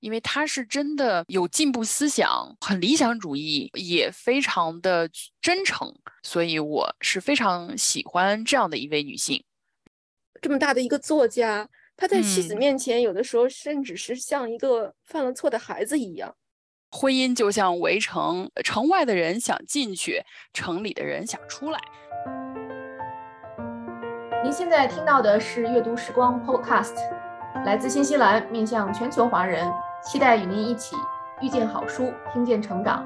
因为他是真的有进步思想，很理想主义，也非常的真诚，所以我是非常喜欢这样的一位女性。这么大的一个作家，他在妻子面前，有的时候甚至是像一个犯了错的孩子一样。婚姻就像围城，城外的人想进去，城里的人想出来。您现在听到的是阅读时光 Podcast，来自新西兰，面向全球华人，期待与您一起遇见好书，听见成长。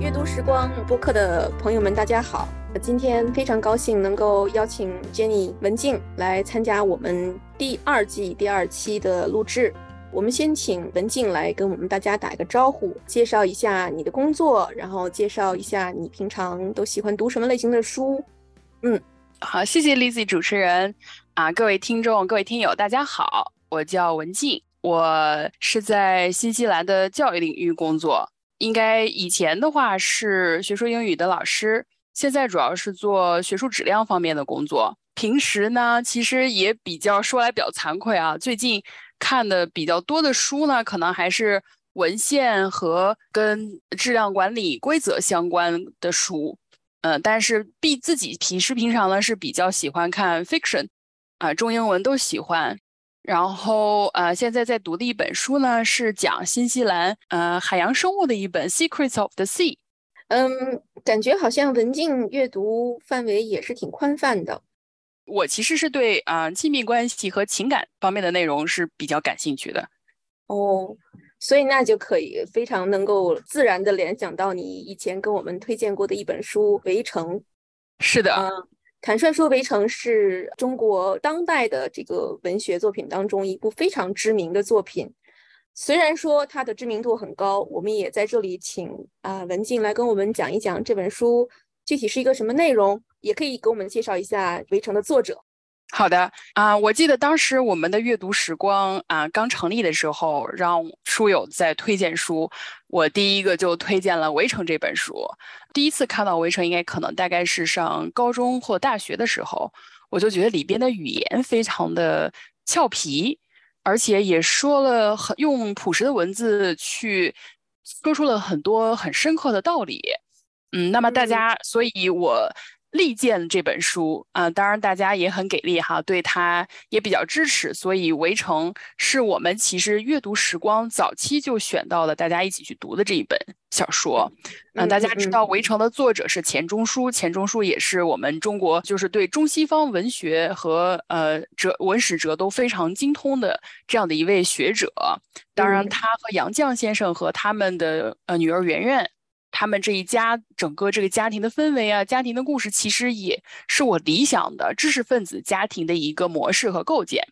阅读时光播客的朋友们，大家好！今天非常高兴能够邀请 Jenny 文静来参加我们第二季第二期的录制。我们先请文静来跟我们大家打一个招呼，介绍一下你的工作，然后介绍一下你平常都喜欢读什么类型的书。嗯，好，谢谢 Lizzy 主持人啊，各位听众、各位听友，大家好，我叫文静，我是在新西兰的教育领域工作。应该以前的话是学术英语的老师，现在主要是做学术质量方面的工作。平时呢，其实也比较说来比较惭愧啊，最近看的比较多的书呢，可能还是文献和跟质量管理规则相关的书。嗯，但是 B 自己平时平常呢是比较喜欢看 fiction，啊，中英文都喜欢。然后，呃，现在在读的一本书呢，是讲新西兰呃海洋生物的一本《Secrets of the Sea》。嗯，感觉好像文静阅读范围也是挺宽泛的。我其实是对啊亲密关系和情感方面的内容是比较感兴趣的。哦，所以那就可以非常能够自然的联想到你以前跟我们推荐过的一本书《围城》。是的。坦率说，《围城》是中国当代的这个文学作品当中一部非常知名的作品。虽然说它的知名度很高，我们也在这里请啊文静来跟我们讲一讲这本书具体是一个什么内容，也可以给我们介绍一下《围城》的作者。好的啊，我记得当时我们的阅读时光啊刚成立的时候，让书友在推荐书，我第一个就推荐了《围城》这本书。第一次看到《围城》，应该可能大概是上高中或大学的时候，我就觉得里边的语言非常的俏皮，而且也说了很用朴实的文字去说出了很多很深刻的道理。嗯，那么大家，所以我。力荐这本书啊，当然大家也很给力哈，对他也比较支持，所以《围城》是我们其实阅读时光早期就选到了大家一起去读的这一本小说。嗯，大家知道《围城》的作者是钱钟书，钱钟书也是我们中国就是对中西方文学和呃哲文史哲都非常精通的这样的一位学者。当然，他和杨绛先生和他们的呃女儿圆圆。他们这一家整个这个家庭的氛围啊，家庭的故事，其实也是我理想的知识分子家庭的一个模式和构建。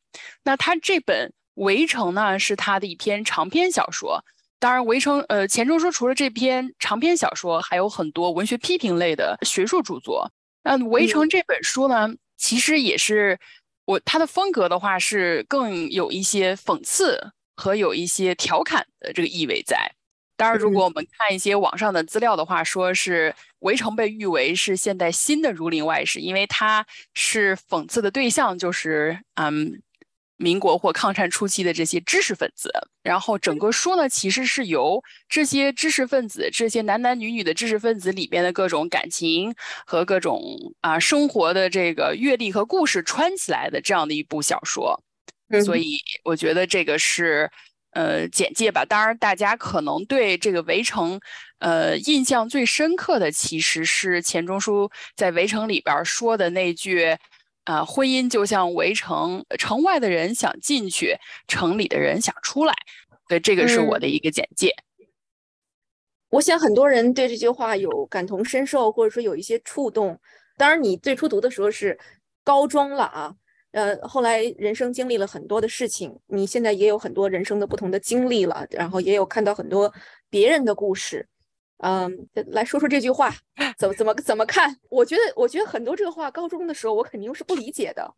那他这本《围城》呢，是他的一篇长篇小说。当然，《围城》呃，钱钟书除了这篇长篇小说，还有很多文学批评类的学术著作。那《围城》这本书呢，其实也是我他的风格的话，是更有一些讽刺和有一些调侃的这个意味在。当然，如果我们看一些网上的资料的话，说是《围城》被誉为是现代新的《儒林外史》，因为它是讽刺的对象就是嗯，民国或抗战初期的这些知识分子。然后整个书呢，其实是由这些知识分子、这些男男女女的知识分子里边的各种感情和各种啊生活的这个阅历和故事串起来的这样的一部小说。所以我觉得这个是。呃，简介吧。当然，大家可能对这个《围城》呃印象最深刻的，其实是钱钟书在《围城》里边说的那句：“啊，婚姻就像围城，城外的人想进去，城里的人想出来。”对，这个是我的一个简介。我想很多人对这句话有感同身受，或者说有一些触动。当然，你最初读的时候是高中了啊。呃，后来人生经历了很多的事情，你现在也有很多人生的不同的经历了，然后也有看到很多别人的故事，嗯，来说说这句话怎么怎么怎么看？我觉得，我觉得很多这个话，高中的时候我肯定是不理解的。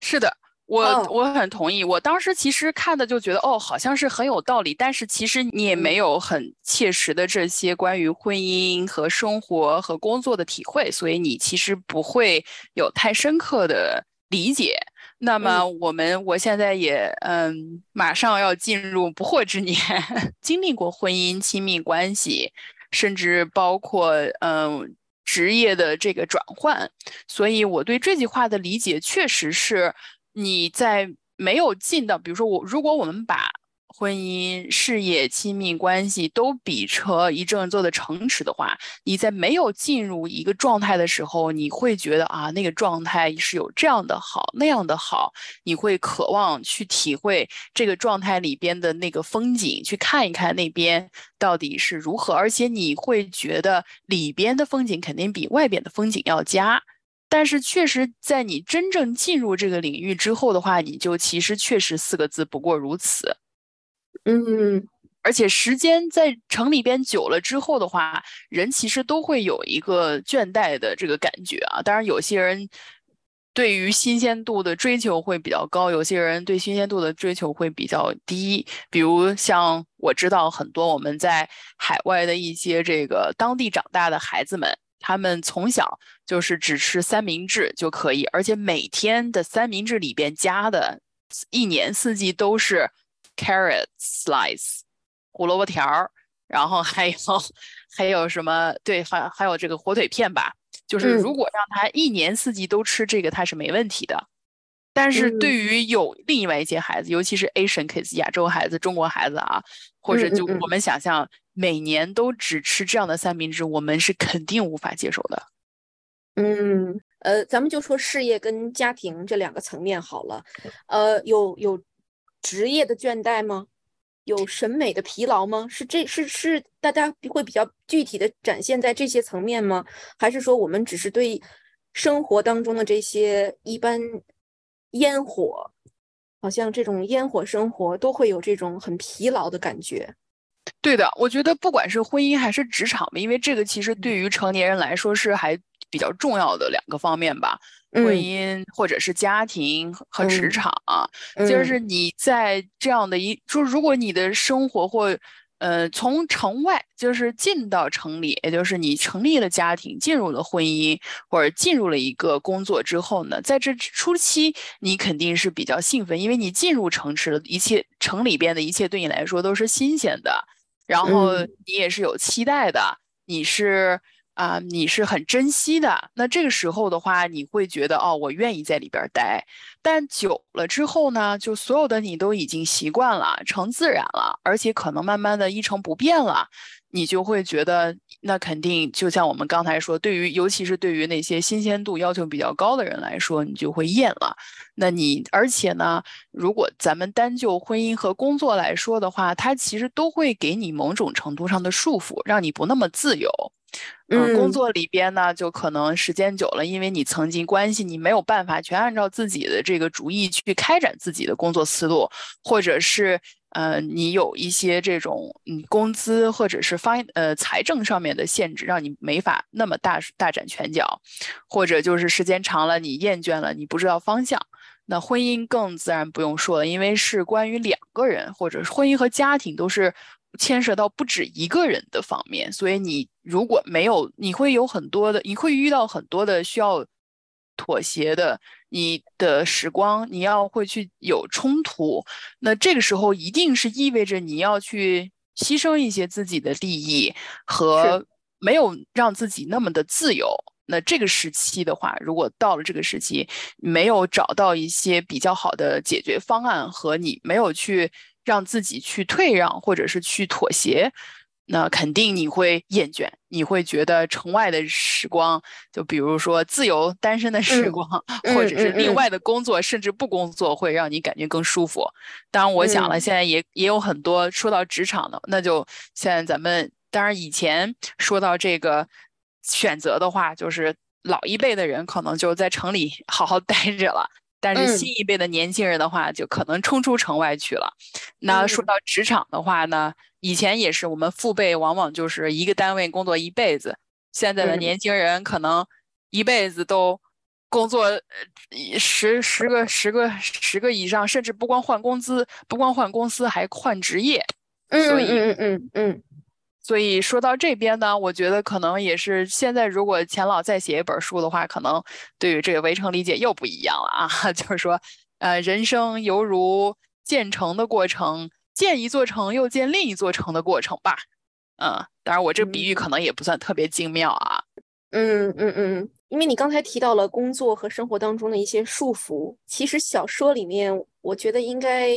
是的，我哦我很同意。我当时其实看的就觉得，哦，好像是很有道理，但是其实你也没有很切实的这些关于婚姻和生活和工作的体会，所以你其实不会有太深刻的理解。那么我们我现在也嗯，马上要进入不惑之年，经历过婚姻、亲密关系，甚至包括嗯职业的这个转换，所以我对这句话的理解确实是你在没有进到，比如说我，如果我们把婚姻、事业、亲密关系都比成一阵做的城池的话，你在没有进入一个状态的时候，你会觉得啊，那个状态是有这样的好，那样的好，你会渴望去体会这个状态里边的那个风景，去看一看那边到底是如何，而且你会觉得里边的风景肯定比外边的风景要佳。但是确实，在你真正进入这个领域之后的话，你就其实确实四个字，不过如此。嗯而且时间在城里边久了之后的话，人其实都会有一个倦怠的这个感觉啊。当然，有些人对于新鲜度的追求会比较高，有些人对新鲜度的追求会比较低。比如像我知道很多我们在海外的一些这个当地长大的孩子们，他们从小就是只吃三明治就可以，而且每天的三明治里边加的，一年四季都是 carrot slice。胡萝卜条儿，然后还有还有什么？对，还还有这个火腿片吧。就是嗯如果让他一年四季都吃这个，他是没问题的。但是嗯对于有另外一些孩子，尤其是 Asian kids 亚洲孩子、中国孩子啊，或者就我们想象每年都只吃这样的三明治，我们是肯定无法接受的。嗯，呃，咱们就说事业跟家庭这两个层面好了。呃，有有职业的倦怠吗？有审美的疲劳吗？是这是是大家会比较具体的展现在这些层面吗？还是说我们只是对生活当中的这些一般烟火，好像这种烟火生活都会有这种很疲劳的感觉？对的，我觉得不管是婚姻还是职场吧，因为这个其实对于成年人来说是还比较重要的两个方面吧。婚嗯姻或者是家庭和职嗯场啊，嗯就是你在这样的一，就是如果你的生活或呃从城外就是进到城里，也就是你成立了家庭，进入了婚姻或者进入了一个工作之后呢，在这初期你肯定是比较兴奋，因为你进入城池了，一切城里边的一切对你来说都是新鲜的，然后嗯你也是有期待的，你是。啊，你是很珍惜的。那这个时候的话，你会觉得哦，我愿意在里边待。但久了之后呢，就所有的你都已经习惯了，成自然了，而且可能慢慢的一成不变了，你就会觉得那肯定就像我们刚才说，对于尤其是对于那些新鲜度要求比较高的人来说，你就会厌了。那你而且呢，如果咱们单就婚姻和工作来说的话，它其实都会给你某种程度上的束缚，让你不那么自由。嗯，工嗯作里边呢，就可能时间久了，因为你曾经关系，你没有办法全按照自己的这个主意去开展自己的工作思路，或者是呃，你有一些这种嗯工资或者是发呃财政上面的限制，让你没法那么大大展拳脚，或者就是时间长了，你厌倦了，你不知道方向。那婚姻更自然不用说了，因为是关于两个人，或者是婚姻和家庭都是牵涉到不止一个人的方面，所以你如果没有，你会有很多的，你会遇到很多的需要妥协的，你的时光，你要会去有冲突，那这个时候一定是意味着你要去牺牲一些自己的利益和没有让自己那么的自由。那这个时期的话，如果到了这个时期，没有找到一些比较好的解决方案，和你没有去让自己去退让或者是去妥协，那肯定你会厌倦，你会觉得城外的时光，就比如说自由单身的时嗯光，嗯或者是另外的工作，甚至不工作，会让你感觉更舒服。当然，我想了，嗯现在也也有很多说到职场的，那就现在咱们当然以前说到这个选择的话，就是老一辈的人可能就在城里好好待着了。但是嗯新一辈的年轻人的话，就可能冲出城外去了。那说嗯到职场的话呢，以前也是我们父辈往往就是一个单位工作一辈子，现在的嗯年轻人可能一辈子都工作十十个十个十个以上，甚至不光换工资，不光换公司，还换职业。所以，嗯嗯嗯，所以说到这边呢，我觉得可能也是现在，如果钱老再写一本书的话，可能对于这个围城理解又不一样了啊。就是说，呃，人生犹如建城的过程，建一座城又建另一座城的过程吧。嗯，当然我这比喻可能也不算特别精妙啊。嗯嗯嗯，因为你刚才提到了工作和生活当中的一些束缚，其实小说里面我觉得应该。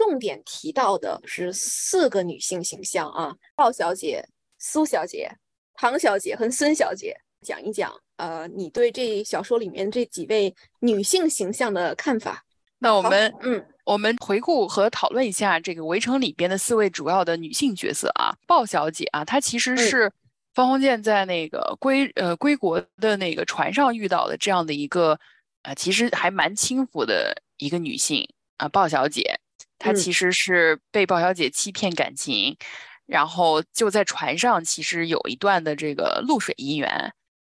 重点提到的是四个女性形象啊，鲍小姐、苏小姐、唐小姐和孙小姐，讲一讲呃，你对这小说里面这几位女性形象的看法。那我们嗯，我们回顾和讨论一下这个《围城》里边的四位主要的女性角色啊，鲍小姐啊，她其实是方鸿渐在那个归呃归国的那个船上遇到的这样的一个啊，其实还蛮轻浮的一个女性啊，鲍小姐。她其实是被鲍小姐欺骗感情，然后就在船上，其实有一段的这个露水姻缘。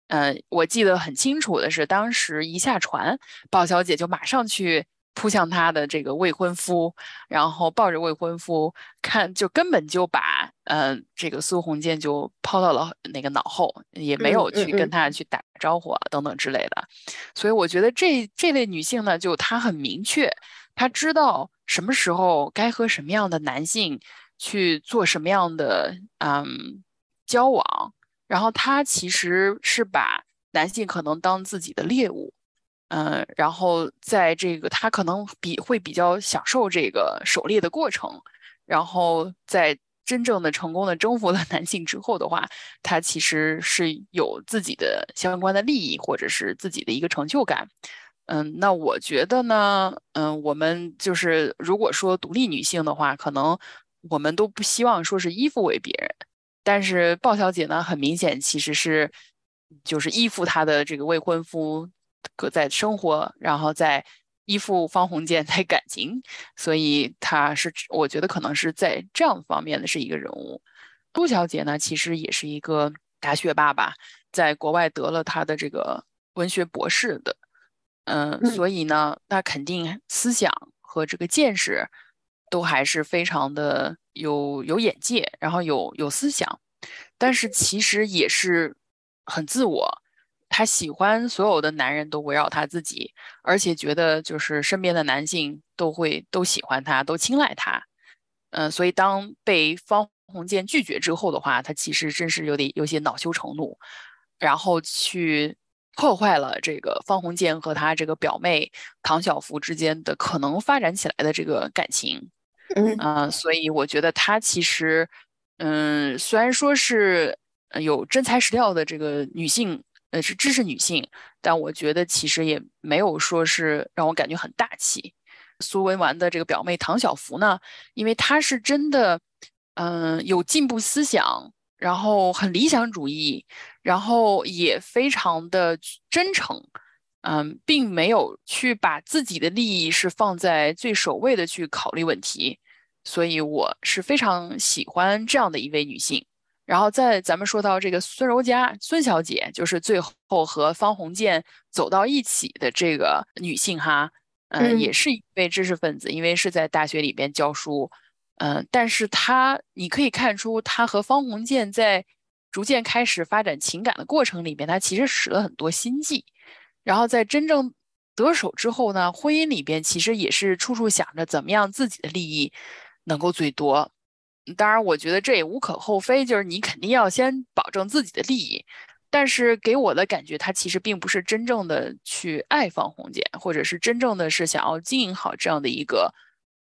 嗯，我记得很清楚的是，当时一下船，鲍小姐就马上去扑向她的这个未婚夫，然后抱着未婚夫看，就根本就把嗯这个苏鸿渐就抛到了那个脑后，也没有去跟他去打招呼啊等等之类的。所以我觉得这这类女性呢，就她很明确。她知道什么时候该和什么样的男性去做什么样的嗯交往，然后他其实是把男性可能当自己的猎物，嗯，然后在这个他可能比会比较享受这个狩猎的过程，然后在真正的成功的征服了男性之后的话，他其实是有自己的相关的利益或者是自己的一个成就感。嗯，那我觉得呢，嗯，我们就是如果说独立女性的话，可能我们都不希望说是依附为别人，但是鲍小姐呢，很明显其实是就是依附她的这个未婚夫，搁在生活，然后在依附方鸿渐在感情，所以她是我觉得可能是在这样方面的是一个人物。杜小姐呢，其实也是一个大学霸吧，在国外得了她的这个文学博士的。嗯，所以呢，那肯定思想和这个见识都还是非常的有有眼界，然后有有思想，但是其实也是很自我。他喜欢所有的男人都围绕他自己，而且觉得就是身边的男性都会都喜欢他，都青睐他。嗯，所以当被方鸿渐拒绝之后的话，他其实真是有点有些恼羞成怒，然后去。破坏了这个方鸿渐和他这个表妹唐晓芙之间的可能发展起来的这个感情，嗯所以我觉得他其实，嗯，虽然说是有真材实料的这个女性，呃，是知识女性，但我觉得其实也没有说是让我感觉很大气。苏文纨的这个表妹唐晓芙呢，因为她是真的，嗯，有进步思想。然后很理想主义，然后也非常的真诚，嗯，并没有去把自己的利益是放在最首位的去考虑问题，所以我是非常喜欢这样的一位女性。然后在咱们说到这个孙柔嘉孙小姐，就是最后和方鸿渐走到一起的这个女性哈，嗯，也是一位知识分子，因为是在大学里边教书。嗯，但是他你可以看出，他和方鸿渐在逐渐开始发展情感的过程里面，他其实使了很多心计。然后在真正得手之后呢，婚姻里边其实也是处处想着怎么样自己的利益能够最多。当然，我觉得这也无可厚非，就是你肯定要先保证自己的利益。但是给我的感觉，他其实并不是真正的去爱方鸿渐，或者是真正的是想要经营好这样的一个。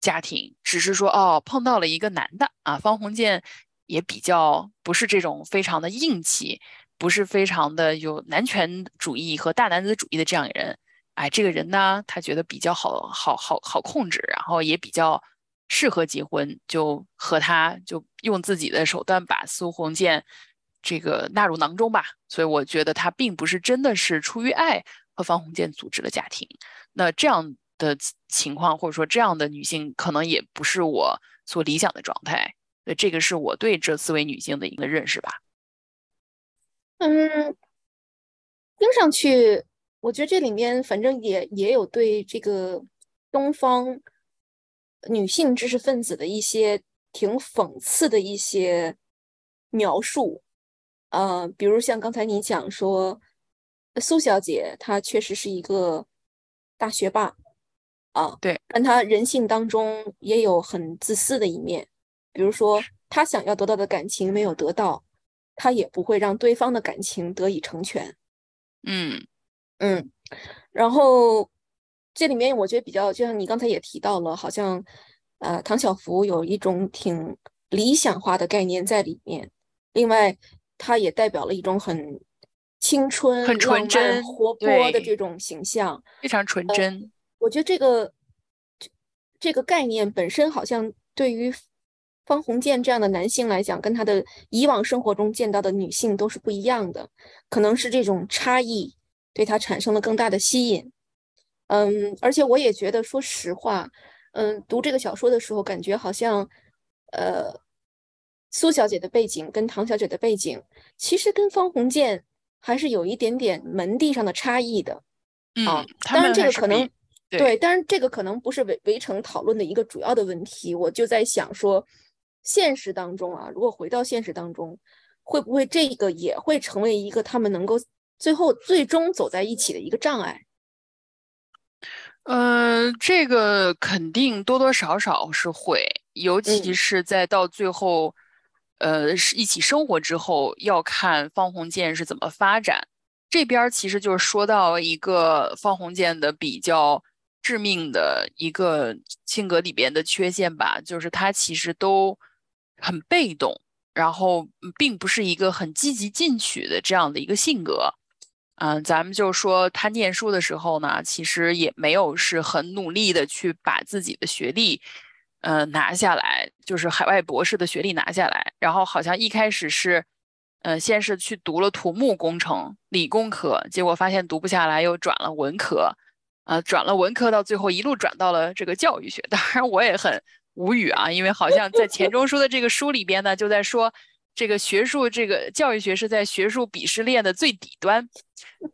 家庭只是说哦，碰到了一个男的啊，方鸿渐也比较不是这种非常的硬气，不是非常的有男权主义和大男子主义的这样人。哎，这个人呢，他觉得比较好好好好控制，然后也比较适合结婚，就和他就用自己的手段把苏鸿渐这个纳入囊中吧。所以我觉得他并不是真的是出于爱和方鸿渐组织了家庭。那这样。的情况，或者说这样的女性，可能也不是我所理想的状态。对，这个是我对这四位女性的一个认识吧。嗯，听上去我觉得这里面反正也也有对这个东方女性知识分子的一些挺讽刺的一些描述，呃，比如像刚才你讲说，苏小姐她确实是一个大学霸啊，对，但他人性当中也有很自私的一面，比如说他想要得到的感情没有得到，他也不会让对方的感情得以成全，嗯。嗯，然后这里面我觉得比较，就像你刚才也提到了，好像呃，唐小福有一种挺理想化的概念在里面。另外，他也代表了一种很青春、很纯真、活泼的这种形象，非常纯真。我觉得这个这个概念本身，好像对于方鸿渐这样的男性来讲，跟他的以往生活中见到的女性都是不一样的，可能是这种差异。对他产生了更大的吸引，嗯，而且我也觉得，说实话，嗯，读这个小说的时候，感觉好像，呃，苏小姐的背景跟唐小姐的背景，其实跟方鸿渐还是有一点点门第上的差异的，啊，当然这个可能对，但是这个可能不是围围城讨论的一个主要的问题，我就在想说，现实当中啊，如果回到现实当中，会不会这个也会成为一个他们能够。最后，最终走在一起的一个障碍。呃，这个肯定多多少少是会，尤其是在到最后，呃，是一起生活之后，要看方鸿渐是怎么发展。这边其实就是说到一个方鸿渐的比较致命的一个性格里边的缺陷吧，就是他其实都很被动，然后并不是一个很积极进取的这样的一个性格。嗯，咱们就说他念书的时候呢，其实也没有是很努力的去把自己的学历，呃，拿下来，就是海外博士的学历拿下来。然后好像一开始是，呃，先是去读了土木工程理工科，结果发现读不下来，又转了文科，呃，转了文科到最后一路转到了这个教育学。当然我也很无语啊，因为好像在钱钟书的这个书里边呢，就在说。这个学术，这个教育学是在学术鄙视链的最底端，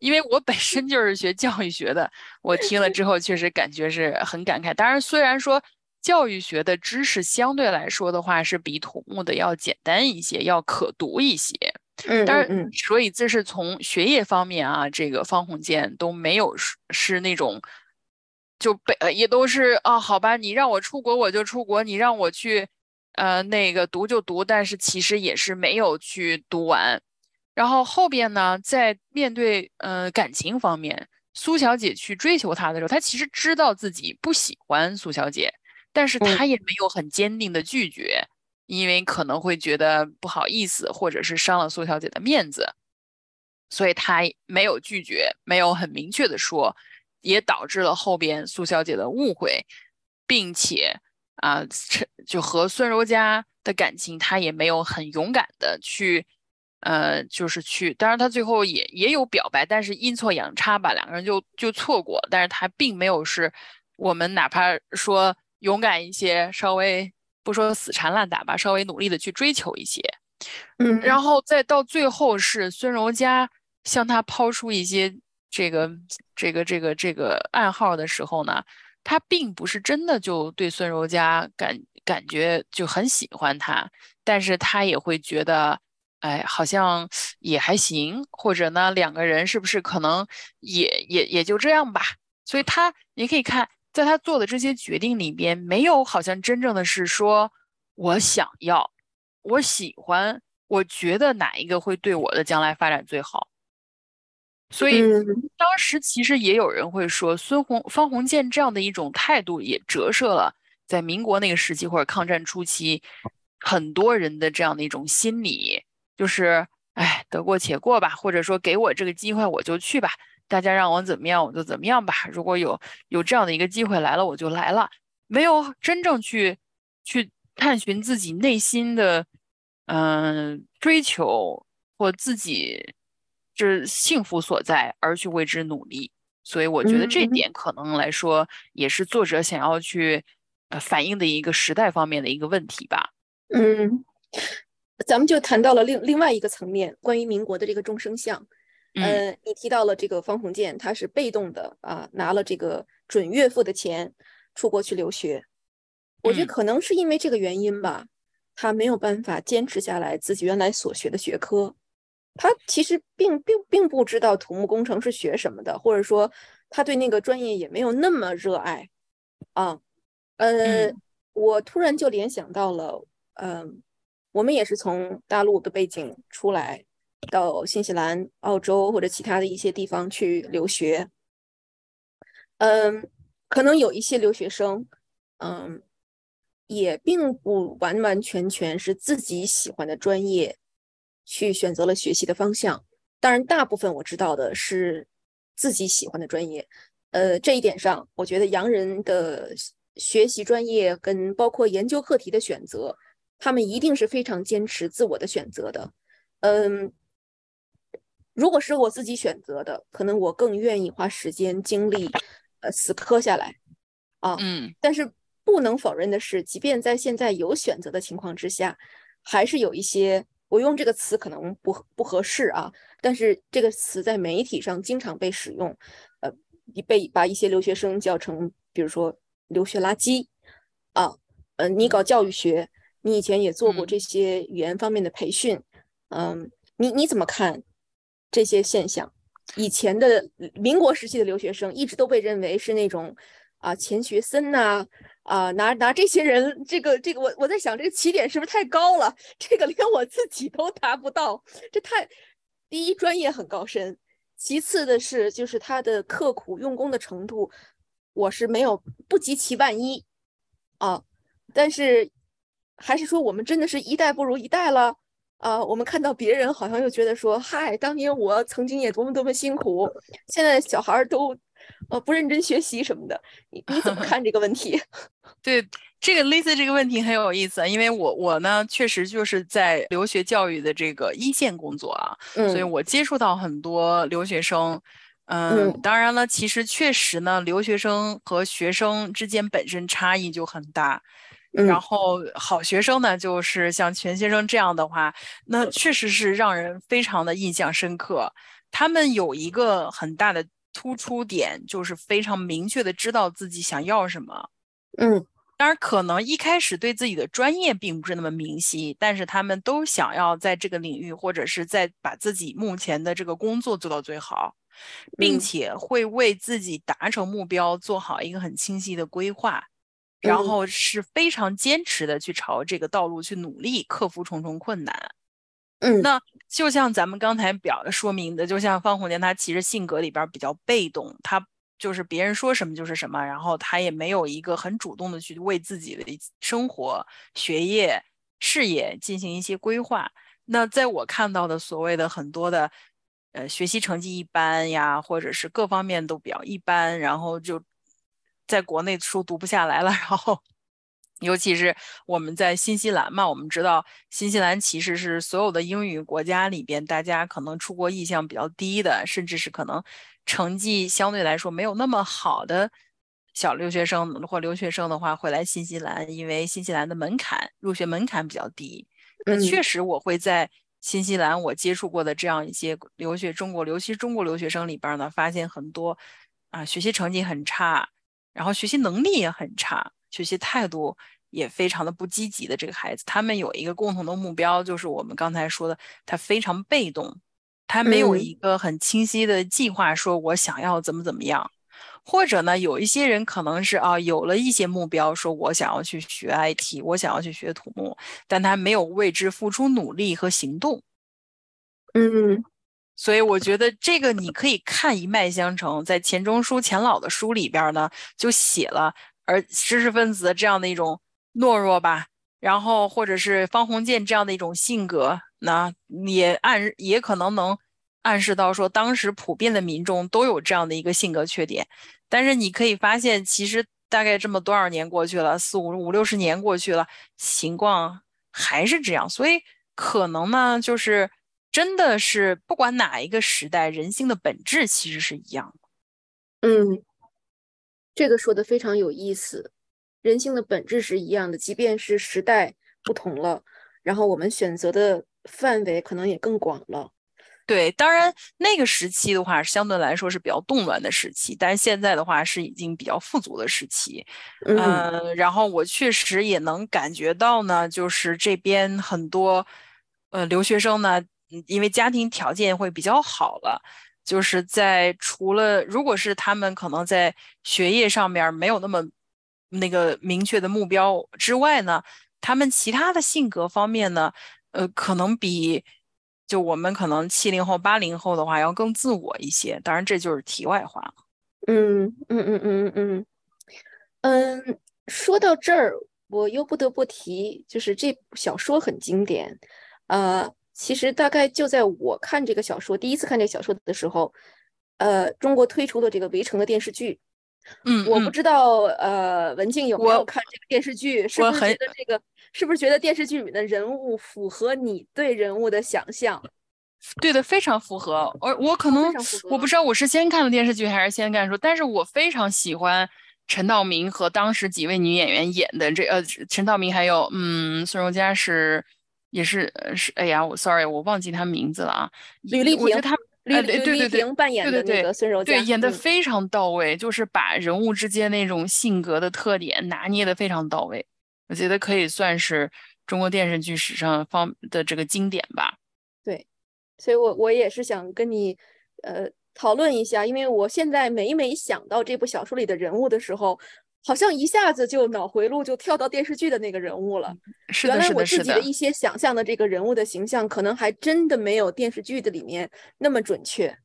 因为我本身就是学教育学的，我听了之后确实感觉是很感慨。当然，虽然说教育学的知识相对来说的话是比土木的要简单一些，要可读一些，嗯，但是所以这是从学业方面啊，这个方鸿渐都没有是是那种就被也都是啊，好吧，你让我出国我就出国，你让我去。呃，那个读就读，但是其实也是没有去读完。然后后边呢，在面对呃感情方面，苏小姐去追求他的时候，他其实知道自己不喜欢苏小姐，但是他也没有很坚定的拒绝，因为可能会觉得不好意思，或者是伤了苏小姐的面子，所以他没有拒绝，没有很明确的说，也导致了后边苏小姐的误会，并且。啊，就和孙柔嘉的感情，他也没有很勇敢的去，呃，就是去。当然，他最后也也有表白，但是阴错阳差吧，两个人就就错过。但是他并没有是我们哪怕说勇敢一些，稍微不说死缠烂打吧，稍微努力的去追求一些。嗯，然后再到最后是孙柔嘉向他抛出一些这个这个这个这个暗号的时候呢？他并不是真的就对孙柔嘉感感觉就很喜欢他，但是他也会觉得，哎，好像也还行，或者呢，两个人是不是可能也也也就这样吧？所以他，你可以看，在他做的这些决定里边，没有好像真正的是说我想要，我喜欢，我觉得哪一个会对我的将来发展最好。所以当时其实也有人会说，孙红方鸿渐这样的一种态度，也折射了在民国那个时期或者抗战初期，很多人的这样的一种心理，就是哎，得过且过吧，或者说给我这个机会我就去吧，大家让我怎么样我就怎么样吧。如果有有这样的一个机会来了，我就来了，没有真正去去探寻自己内心的嗯追求或自己。是幸福所在，而去为之努力。所以我觉得这点可能来说，也是作者想要去呃反映的一个时代方面的一个问题吧。嗯，咱们就谈到了另另外一个层面，关于民国的这个众生相。呃，你提到了这个方鸿渐，他是被动的啊，拿了这个准岳父的钱出国去留学。我觉得可能是因为这个原因吧，他没有办法坚持下来自己原来所学的学科。他其实并并并不知道土木工程是学什么的，或者说他对那个专业也没有那么热爱啊。呃，我突然就联想到了，嗯，我们也是从大陆的背景出来。到新西兰、澳洲或者其他的一些地方去留学，嗯，可能有一些留学生，嗯，也并不完完全全是自己喜欢的专业去选择了学习的方向。当然，大部分我知道的是自己喜欢的专业。呃，这一点上，我觉得洋人的学习专业跟包括研究课题的选择，他们一定是非常坚持自我的选择的。嗯。如果是我自己选择的，可能我更愿意花时间精力，呃，死磕下来，啊，嗯。但是不能否认的是，即便在现在有选择的情况之下，还是有一些我用这个词可能不不合适啊。但是这个词在媒体上经常被使用，呃，被把一些留学生叫成，比如说留学垃圾，啊，呃，你搞教育学，你以前也做过这些语言方面的培训，嗯，你你怎么看？这些现象，以前的民国时期的留学生一直都被认为是那种啊钱学森呐啊拿拿这些人，这个这个我我在想这个起点是不是太高了？这个连我自己都达不到，这太第一专业很高深，其次的是就是他的刻苦用功的程度，我是没有不及其万一啊，但是还是说我们真的是一代不如一代了。啊，我们看到别人好像又觉得说，嗨，当年我曾经也多么多么辛苦，现在小孩都，呃，不认真学习什么的，你你怎么 看这个问题？对这个类似这个问题很有意思，因为我我呢确实就是在留学教育的这个一线工作啊，所以我接触到很多留学生，嗯，当然了，其实确实呢，留学生和学生之间本身差异就很大。然后好学生呢，就是像全先生这样的话，那确实是让人非常的印象深刻。他们有一个很大的突出点，就是非常明确的知道自己想要什么。嗯，当然可能一开始对自己的专业并不是那么明晰，但是他们都想要在这个领域，或者是在把自己目前的这个工作做到最好，并且会为自己达成目标做好一个很清晰的规划。然后是非常坚持的去朝这个道路去努力，克服重重困难。嗯，那就像咱们刚才表说明的，就像方红莲，他其实性格里边比较被动，他就是别人说什么就是什么，然后他也没有一个很主动的去为自己的生活、学业、事业进行一些规划。那在我看到的所谓的很多的，呃，学习成绩一般呀，或者是各方面都比较一般，然后就。在国内书读不下来了，然后，尤其是我们在新西兰嘛，我们知道新西兰其实是所有的英语国家里边，大家可能出国意向比较低的，甚至是可能成绩相对来说没有那么好的小留学生或留学生的话，会来新西兰，因为新西兰的门槛入学门槛比较低。那确实，我会在新西兰我接触过的这样一些留学中国，尤其中国留学生里边呢，发现很多啊学习成绩很差。然后学习能力也很差，学习态度也非常的不积极的这个孩子，他们有一个共同的目标，就是我们刚才说的，他非常被动，他没有一个很清晰的计划，说我想要怎么怎么样，或者呢，有一些人可能是啊，有了一些目标，说我想要去学 IT，我想要去学土木，但他没有为之付出努力和行动，嗯。所以我觉得这个你可以看一脉相承，在钱钟书、钱老的书里边呢，就写了，而知识分子这样的一种懦弱吧，然后或者是方鸿渐这样的一种性格，那也暗也可能能暗示到说，当时普遍的民众都有这样的一个性格缺点。但是你可以发现，其实大概这么多少年过去了，四五五六十年过去了，情况还是这样。所以可能呢，就是。真的是不管哪一个时代，人性的本质其实是一样的。嗯，这个说的非常有意思。人性的本质是一样的，即便是时代不同了，然后我们选择的范围可能也更广了。对，当然那个时期的话，相对来说是比较动乱的时期，但是现在的话是已经比较富足的时期。嗯，然后我确实也能感觉到呢，就是这边很多呃留学生呢，因为家庭条件会比较好了，就是在除了如果是他们可能在学业上面没有那么那个明确的目标之外呢，他们其他的性格方面呢，呃，可能比。就我们可能七零后、八零后的话，要更自我一些。当然，这就是题外话了。嗯嗯嗯嗯嗯嗯。说到这儿，我又不得不提，就是这部小说很经典。呃，其实大概就在我看这个小说，第一次看这个小说的时候，呃，中国推出的这个《围城》的电视剧。嗯，我不知道，呃，文静有没有看这个电视剧？是不是觉得这个？是不是觉得电视剧里面的人物符合你对人物的想象？对的，非常符合。我我可能我不知道我是先看的电视剧还是先看书，但是我非常喜欢陈道明和当时几位女演员演的这呃，陈道明还有嗯孙荣佳是也是是哎呀，我 sorry 我忘记他名字了啊。吕丽萍，她吕丽萍扮演的那个孙柔嘉，对演的非常到位，就是把人物之间那种性格的特点拿捏的非常到位。我觉得可以算是中国电视剧史上方的这个经典吧。对，所以我我也是想跟你呃讨论一下，因为我现在每每想到这部小说里的人物的时候，好像一下子就脑回路就跳到电视剧的那个人物了。是的，是的原来我自己的一些想象的这个人物的形象，可能还真的没有电视剧的里面那么准确。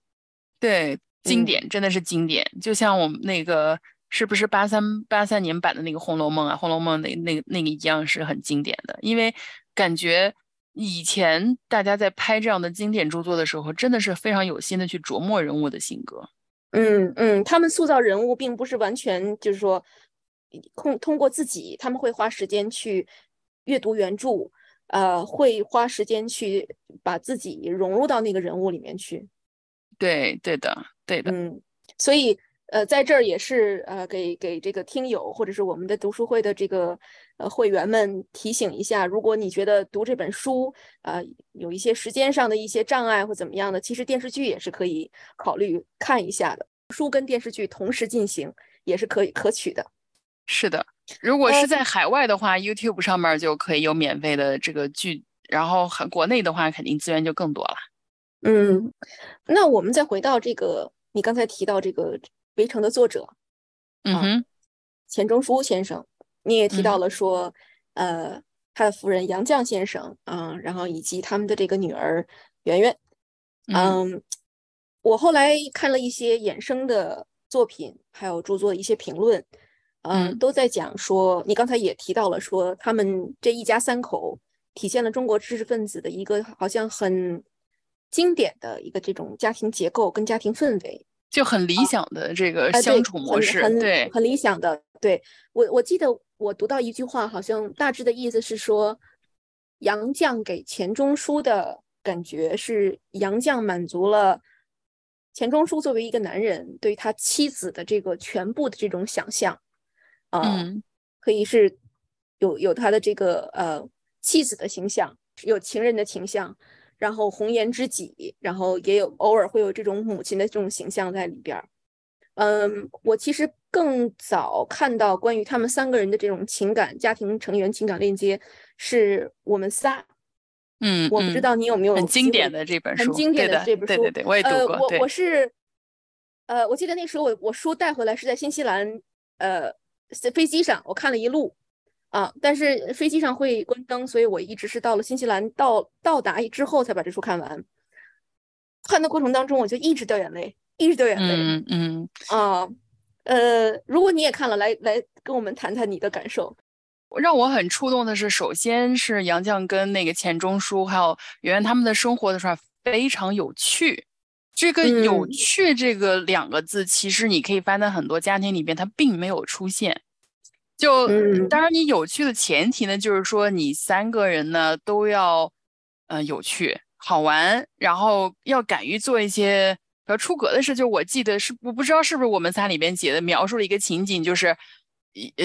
对，经典真的是经典，就像我们那个。是不是八三八三年版的那个《红楼梦》啊，《红楼梦》那那那个一样是很经典的，因为感觉以前大家在拍这样的经典著作的时候，真的是非常有心的去琢磨人物的性格。嗯嗯，他们塑造人物并不是完全就是说通通过自己，他们会花时间去阅读原著，呃，会花时间去把自己融入到那个人物里面去。对对的，对的。嗯，所以。呃，在这儿也是呃，给给这个听友或者是我们的读书会的这个呃会员们提醒一下，如果你觉得读这本书啊有一些时间上的一些障碍或怎么样的，其实电视剧也是可以考虑看一下的。书跟电视剧同时进行也是可以可取的。是的，如果是在海外的话，YouTube 上面就可以有免费的这个剧，然后国内的话肯定资源就更多了。嗯，那我们再回到这个，你刚才提到这个。围城的作者，嗯哼，钱钟书先生，你也提到了说，呃，他的夫人杨绛先生，嗯，然后以及他们的这个女儿圆圆，嗯，我后来看了一些衍生的作品，还有著作的一些评论，嗯，都在讲说，你刚才也提到了说，他们这一家三口体现了中国知识分子的一个好像很经典的一个这种家庭结构跟家庭氛围。就很理想的这个相处模式，对，很理想的。对我，我记得我读到一句话，好像大致的意思是说，杨绛给钱钟书的感觉是，杨绛满足了钱钟书作为一个男人对他妻子的这个全部的这种想象，啊，可以是有有他的这个呃妻子的形象，有情人的形象。然后红颜知己，然后也有偶尔会有这种母亲的这种形象在里边儿。嗯，我其实更早看到关于他们三个人的这种情感、家庭成员情感链接，是我们仨。嗯，我不知道你有没有很经典的这本书，很经典的这本书，对对对，我也读过。呃，我我是，呃，我记得那时候我我书带回来是在新西兰，呃，在飞机上我看了一路。啊！但是飞机上会关灯，所以我一直是到了新西兰到到达之后才把这书看完。看的过程当中，我就一直掉眼泪，一直掉眼泪。嗯嗯啊，呃，如果你也看了，来来跟我们谈谈你的感受。让我很触动的是，首先是杨绛跟那个钱钟书还有圆圆他们的生活的时候非常有趣。这个“有趣”这个两个字，其实你可以翻到很多家庭里边，它并没有出现。就当然，你有趣的前提呢，就是说你三个人呢都要，呃，有趣、好玩，然后要敢于做一些比较出格的事。就我记得是，我不知道是不是我们仨里边写的描述了一个情景，就是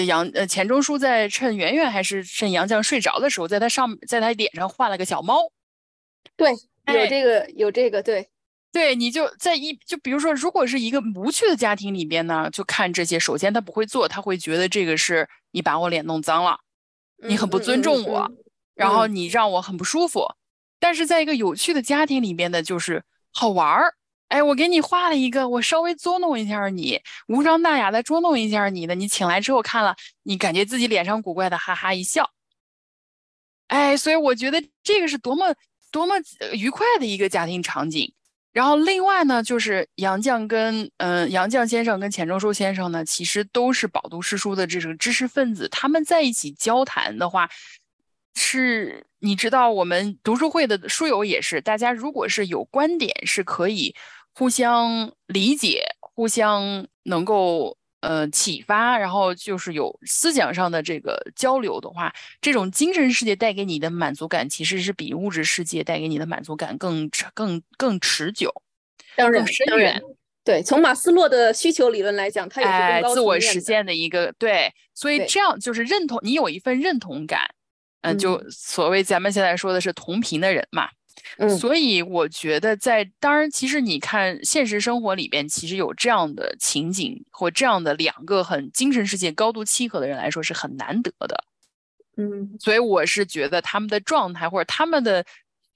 杨呃钱钟书在趁圆圆还是趁杨绛睡着的时候，在他上在他脸上画了个小猫。对有这个有这个，对对，你就在一就比如说，如果是一个无趣的家庭里边呢，就看这些，首先他不会做，他会觉得这个是你把我脸弄脏了，你很不尊重我，然后你让我很不舒服。但是在一个有趣的家庭里边呢，就是好玩儿。哎，我给你画了一个，我稍微捉弄一下你，无伤大雅的捉弄一下你的，你请来之后看了，你感觉自己脸上古怪的，哈哈一笑。哎，所以我觉得这个是多么多么愉快的一个家庭场景。然后另外呢，就是杨绛跟嗯杨绛先生跟钱钟书先生呢，其实都是饱读诗书的这种知识分子，他们在一起交谈的话，是你知道，我们读书会的书友也是，大家如果是有观点是可以。互相理解，互相能够呃启发，然后就是有思想上的这个交流的话，这种精神世界带给你的满足感，其实是比物质世界带给你的满足感更更更持久，当然深远。对，从马斯洛的需求理论来讲，它也是自我实现的一个对，所以这样就是认同你有一份认同感，嗯，就所谓咱们现在说的是同频的人嘛。所以我觉得，在当然，其实你看现实生活里边，其实有这样的情景或这样的两个很精神世界高度契合的人来说是很难得的。嗯，所以我是觉得他们的状态或者他们的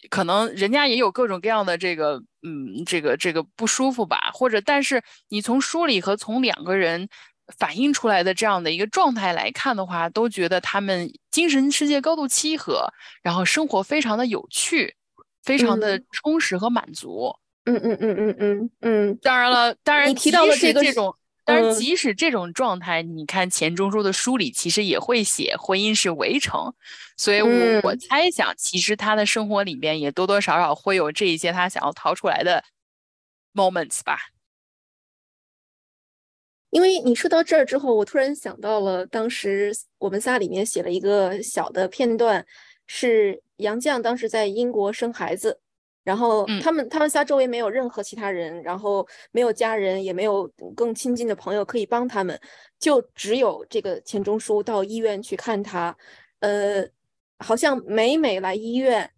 可能人家也有各种各样的这个嗯这个这个不舒服吧，或者但是你从书里和从两个人反映出来的这样的一个状态来看的话，都觉得他们精神世界高度契合，然后生活非常的有趣。非常的充实和满足，嗯嗯嗯嗯嗯嗯。当然了，当然你提到了这个这种，当然即使这种状态，你看钱钟书的书里其实也会写婚姻是围城，所以我我猜想，其实他的生活里边也多多少少会有这一些他想要逃出来的 moments 吧。因为你说到这儿之后，我突然想到了当时我们仨里面写了一个小的片段。是杨绛当时在英国生孩子，然后他们他们仨周围没有任何其他人，然后没有家人，也没有更亲近的朋友可以帮他们，就只有这个钱钟书到医院去看他。呃，好像每每来医院，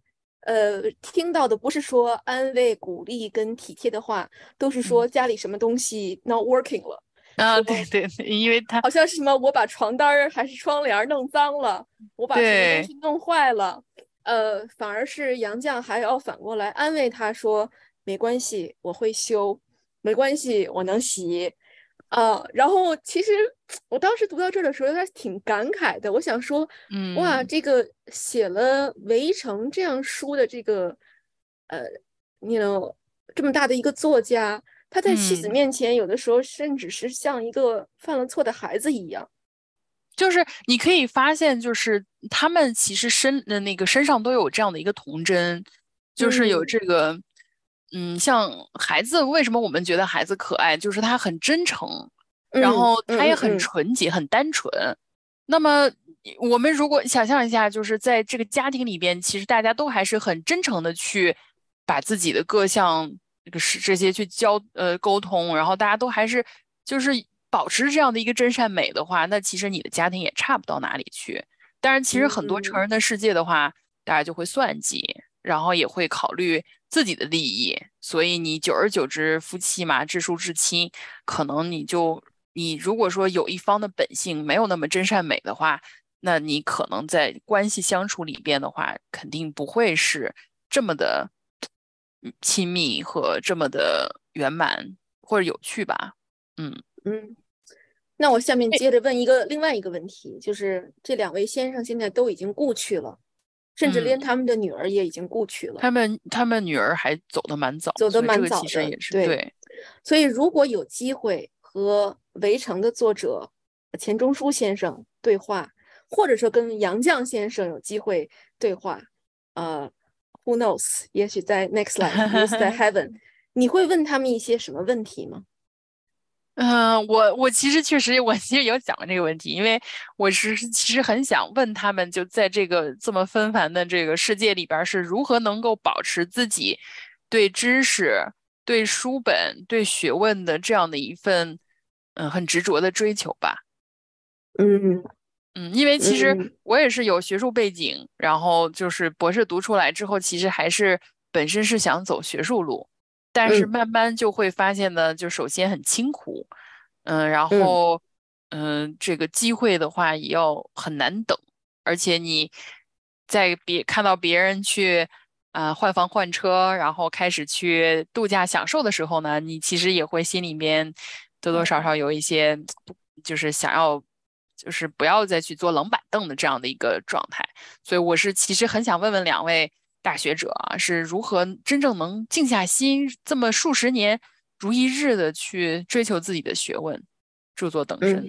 呃，听到的不是说安慰、鼓励跟体贴的话，都是说家里什么东西 not working 了。啊，对对，因为他好像是什么，我把床单儿还是窗帘弄脏了，我把什么东西弄坏了，呃，反而是杨绛还要反过来安慰他说，没关系，我会修，没关系，我能洗，啊，然后其实我当时读到这儿的时候，有点挺感慨的，我想说，嗯，哇，这个写了《围城》这样书的这个，呃，you know，这么大的一个作家。他在妻子面前，有的时候甚至是像一个犯了错的孩子一样。就是你可以发现，就是他们其实身的那个身上都有这样的一个童真，就是有这个，嗯，像孩子，为什么我们觉得孩子可爱？就是他很真诚，然后他也很纯洁、很单纯。那么我们如果想象一下，就是在这个家庭里边，其实大家都还是很真诚的去把自己的各项。这个是这些去交呃沟通，然后大家都还是就是保持这样的一个真善美的话，那其实你的家庭也差不到哪里去。但是其实很多成人的世界的话，大家就会算计，然后也会考虑自己的利益，所以你久而久之，夫妻嘛，至疏至亲，可能你就你如果说有一方的本性没有那么真善美的话，那你可能在关系相处里边的话，肯定不会是这么的。亲密和这么的圆满或者有趣吧，嗯嗯。那我下面接着问一个另外一个问题，就是这两位先生现在都已经故去了，甚至连他们的女儿也已经故去了。他们他们女儿还走得蛮早，走得蛮早的，对。所以如果有机会和《围城》的作者钱钟书先生对话，或者说跟杨绛先生有机会对话，呃。Who knows？也许在 next life，也许在 heaven，你会问他们一些什么问题吗？嗯，我我其实确实，我其实有想过这个问题，因为我是其实很想问他们，就在这个这么纷繁的这个世界里边，是如何能够保持自己对知识、对书本、对学问的这样的一份嗯很执着的追求吧？嗯。嗯，因为其实我也是有学术背景，然后就是博士读出来之后，其实还是本身是想走学术路，但是慢慢就会发现呢，就首先很清苦，嗯，然后嗯，这个机会的话也要很难等，而且你在别看到别人去啊换房换车，然后开始去度假享受的时候呢，你其实也会心里面多多少少有一些，就是想要。就是不要再去坐冷板凳的这样的一个状态，所以我是其实很想问问两位大学者啊，是如何真正能静下心，这么数十年如一日的去追求自己的学问，著作等身？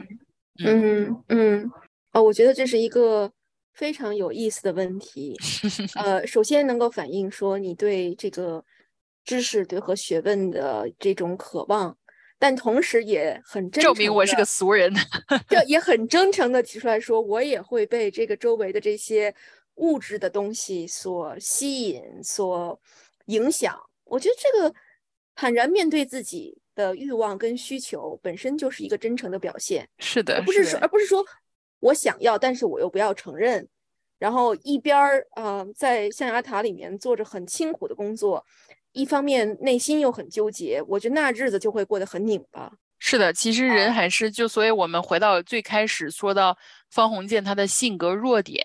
嗯嗯，哦，我觉得这是一个非常有意思的问题。呃，首先能够反映说你对这个知识对和学问的这种渴望。但同时也很证明我是个俗人，这也很真诚的提出来说，我也会被这个周围的这些物质的东西所吸引、所影响。我觉得这个坦然面对自己的欲望跟需求，本身就是一个真诚的表现。是的，而不是说，而不是说我想要，但是我又不要承认，然后一边儿啊，在象牙塔里面做着很辛苦的工作。一方面内心又很纠结，我觉得那日子就会过得很拧巴。是的，其实人还是就，所以我们回到最开始说到方鸿渐他的性格弱点，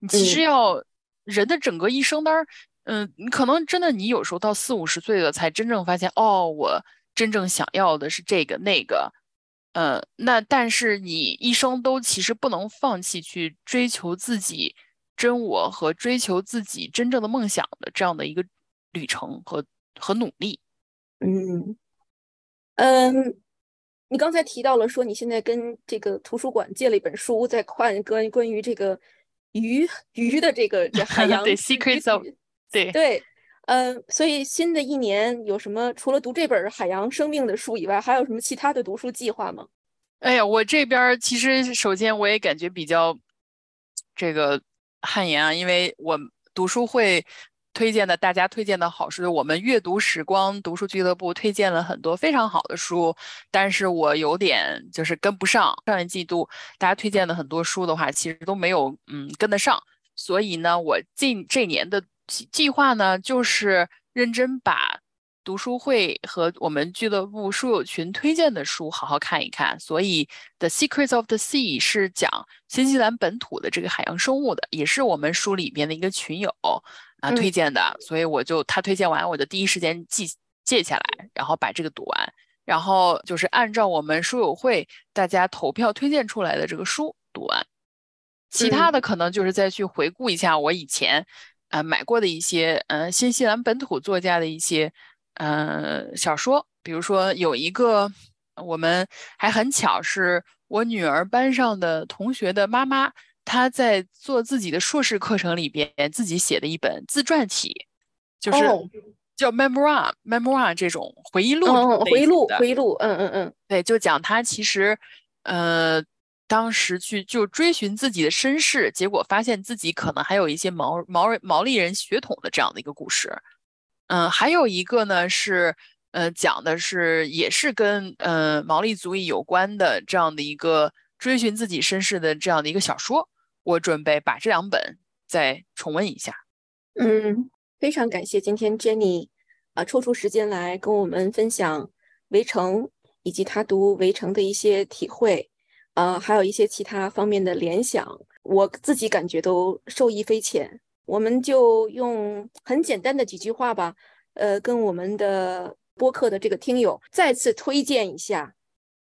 你其实要人的整个一生当然，嗯，你可能真的你有时候到四五十岁了才真正发现，哦，我真正想要的是这个那个，呃，那但是你一生都其实不能放弃去追求自己真我和追求自己真正的梦想的这样的一个。旅程和和努力，嗯。嗯，你刚才提到了说你现在跟这个图书馆借了一本书，在看关关于这个鱼鱼的这个海 洋对 secrets of 对对，嗯，所以新的一年有什么除了读这本海洋生命的书以外，还有什么其他的读书计划吗？哎呀，我这边其实首先我也感觉比较这个汗颜啊，因为我读书会。推荐的大家推荐的好书，我们阅读时光读书俱乐部推荐了很多非常好的书，但是我有点就是跟不上。上一季度大家推荐的很多书的话，其实都没有嗯跟得上，所以呢，我近这年的计划呢，就是认真把读书会和我们俱乐部书友群推荐的书好好看一看。所以《The Secrets of the Sea》是讲新西兰本土的这个海洋生物的，也是我们书里边的一个群友。啊，推荐的，所以我就他推荐完，我就第一时间记记下来，然后把这个读完，然后就是按照我们书友会大家投票推荐出来的这个书读完，其他的可能就是再去回顾一下我以前呃买过的一些呃新西兰本土作家的一些呃小说，比如说有一个我们还很巧是我女儿班上的同学的妈妈。他在做自己的硕士课程里边，自己写的一本自传体，就是叫 memoir memoir 这种回忆录，回忆录，回忆录，嗯嗯嗯，对，就讲他其实，呃，当时去就追寻自己的身世，结果发现自己可能还有一些毛毛毛利人血统的这样的一个故事。嗯，还有一个呢是，呃，讲的是也是跟呃毛利族裔有关的这样的一个追寻自己身世的这样的一个小说。我准备把这两本再重温一下。嗯，非常感谢今天 Jenny 啊抽出时间来跟我们分享《围城》以及他读《围城》的一些体会，啊，还有一些其他方面的联想，我自己感觉都受益匪浅。我们就用很简单的几句话吧，呃，跟我们的播客的这个听友再次推荐一下《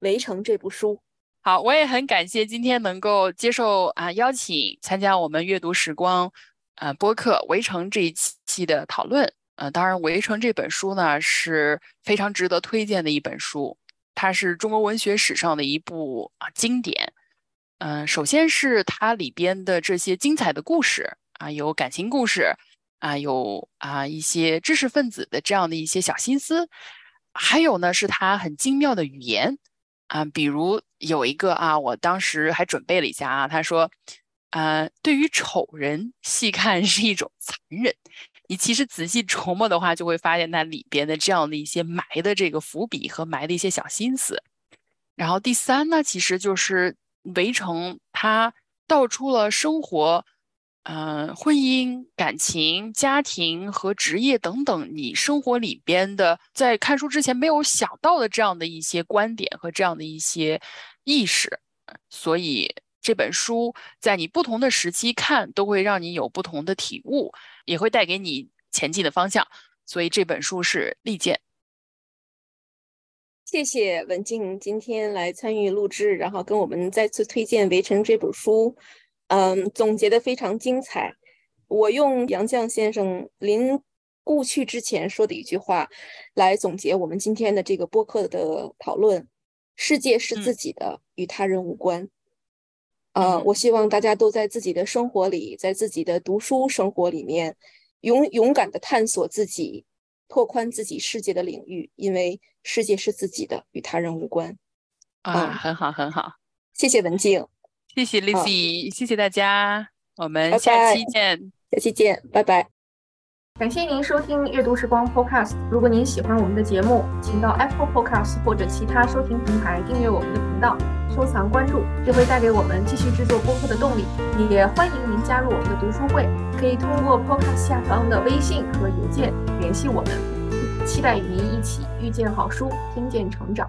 围城》这部书。好，我也很感谢今天能够接受啊邀请，参加我们阅读时光，呃播客《围城》这一期的讨论。呃，当然，《围城》这本书呢是非常值得推荐的一本书，它是中国文学史上的一部啊经典。嗯，首先是它里边的这些精彩的故事啊，有感情故事啊，有啊一些知识分子的这样的一些小心思，还有呢是它很精妙的语言。啊，比如有一个啊，我当时还准备了一下啊，他说，呃，对于丑人细看是一种残忍，你其实仔细琢磨的话，就会发现它里边的这样的一些埋的这个伏笔和埋的一些小心思。然后第三呢，其实就是围城，它道出了生活嗯，婚姻、感情、家庭和职业等等，你生活里边的，在看书之前没有想到的这样的一些观点和这样的一些意识，所以这本书在你不同的时期看，都会让你有不同的体悟，也会带给你前进的方向。所以这本书是利剑。谢谢文静今天来参与录制，然后跟我们再次推荐《围城》这本书。嗯，总结的非常精彩。我用杨绛先生临故去之前说的一句话来总结我们今天的这个播客的讨论：世界是自己的，与他人无关。呃，我希望大家都在自己的生活里，在自己的读书生活里面，勇勇敢的探索自己，拓宽自己世界的领域，因为世界是自己的，与他人无关。啊，很好，很好。谢谢文静。谢谢 Lizzy，谢谢大家，我们下期见，下期见，拜拜。感谢您收听阅读时光 Podcast。如果您喜欢我们的节目，请到 Apple Podcast 或者其他收听平台订阅我们的频道，收藏关注，这会带给我们继续制作播客的动力。也欢迎您加入我们的读书会，可以通过 Podcast 下方的微信和邮件联系我们。期待与您一起遇见好书，听见成长。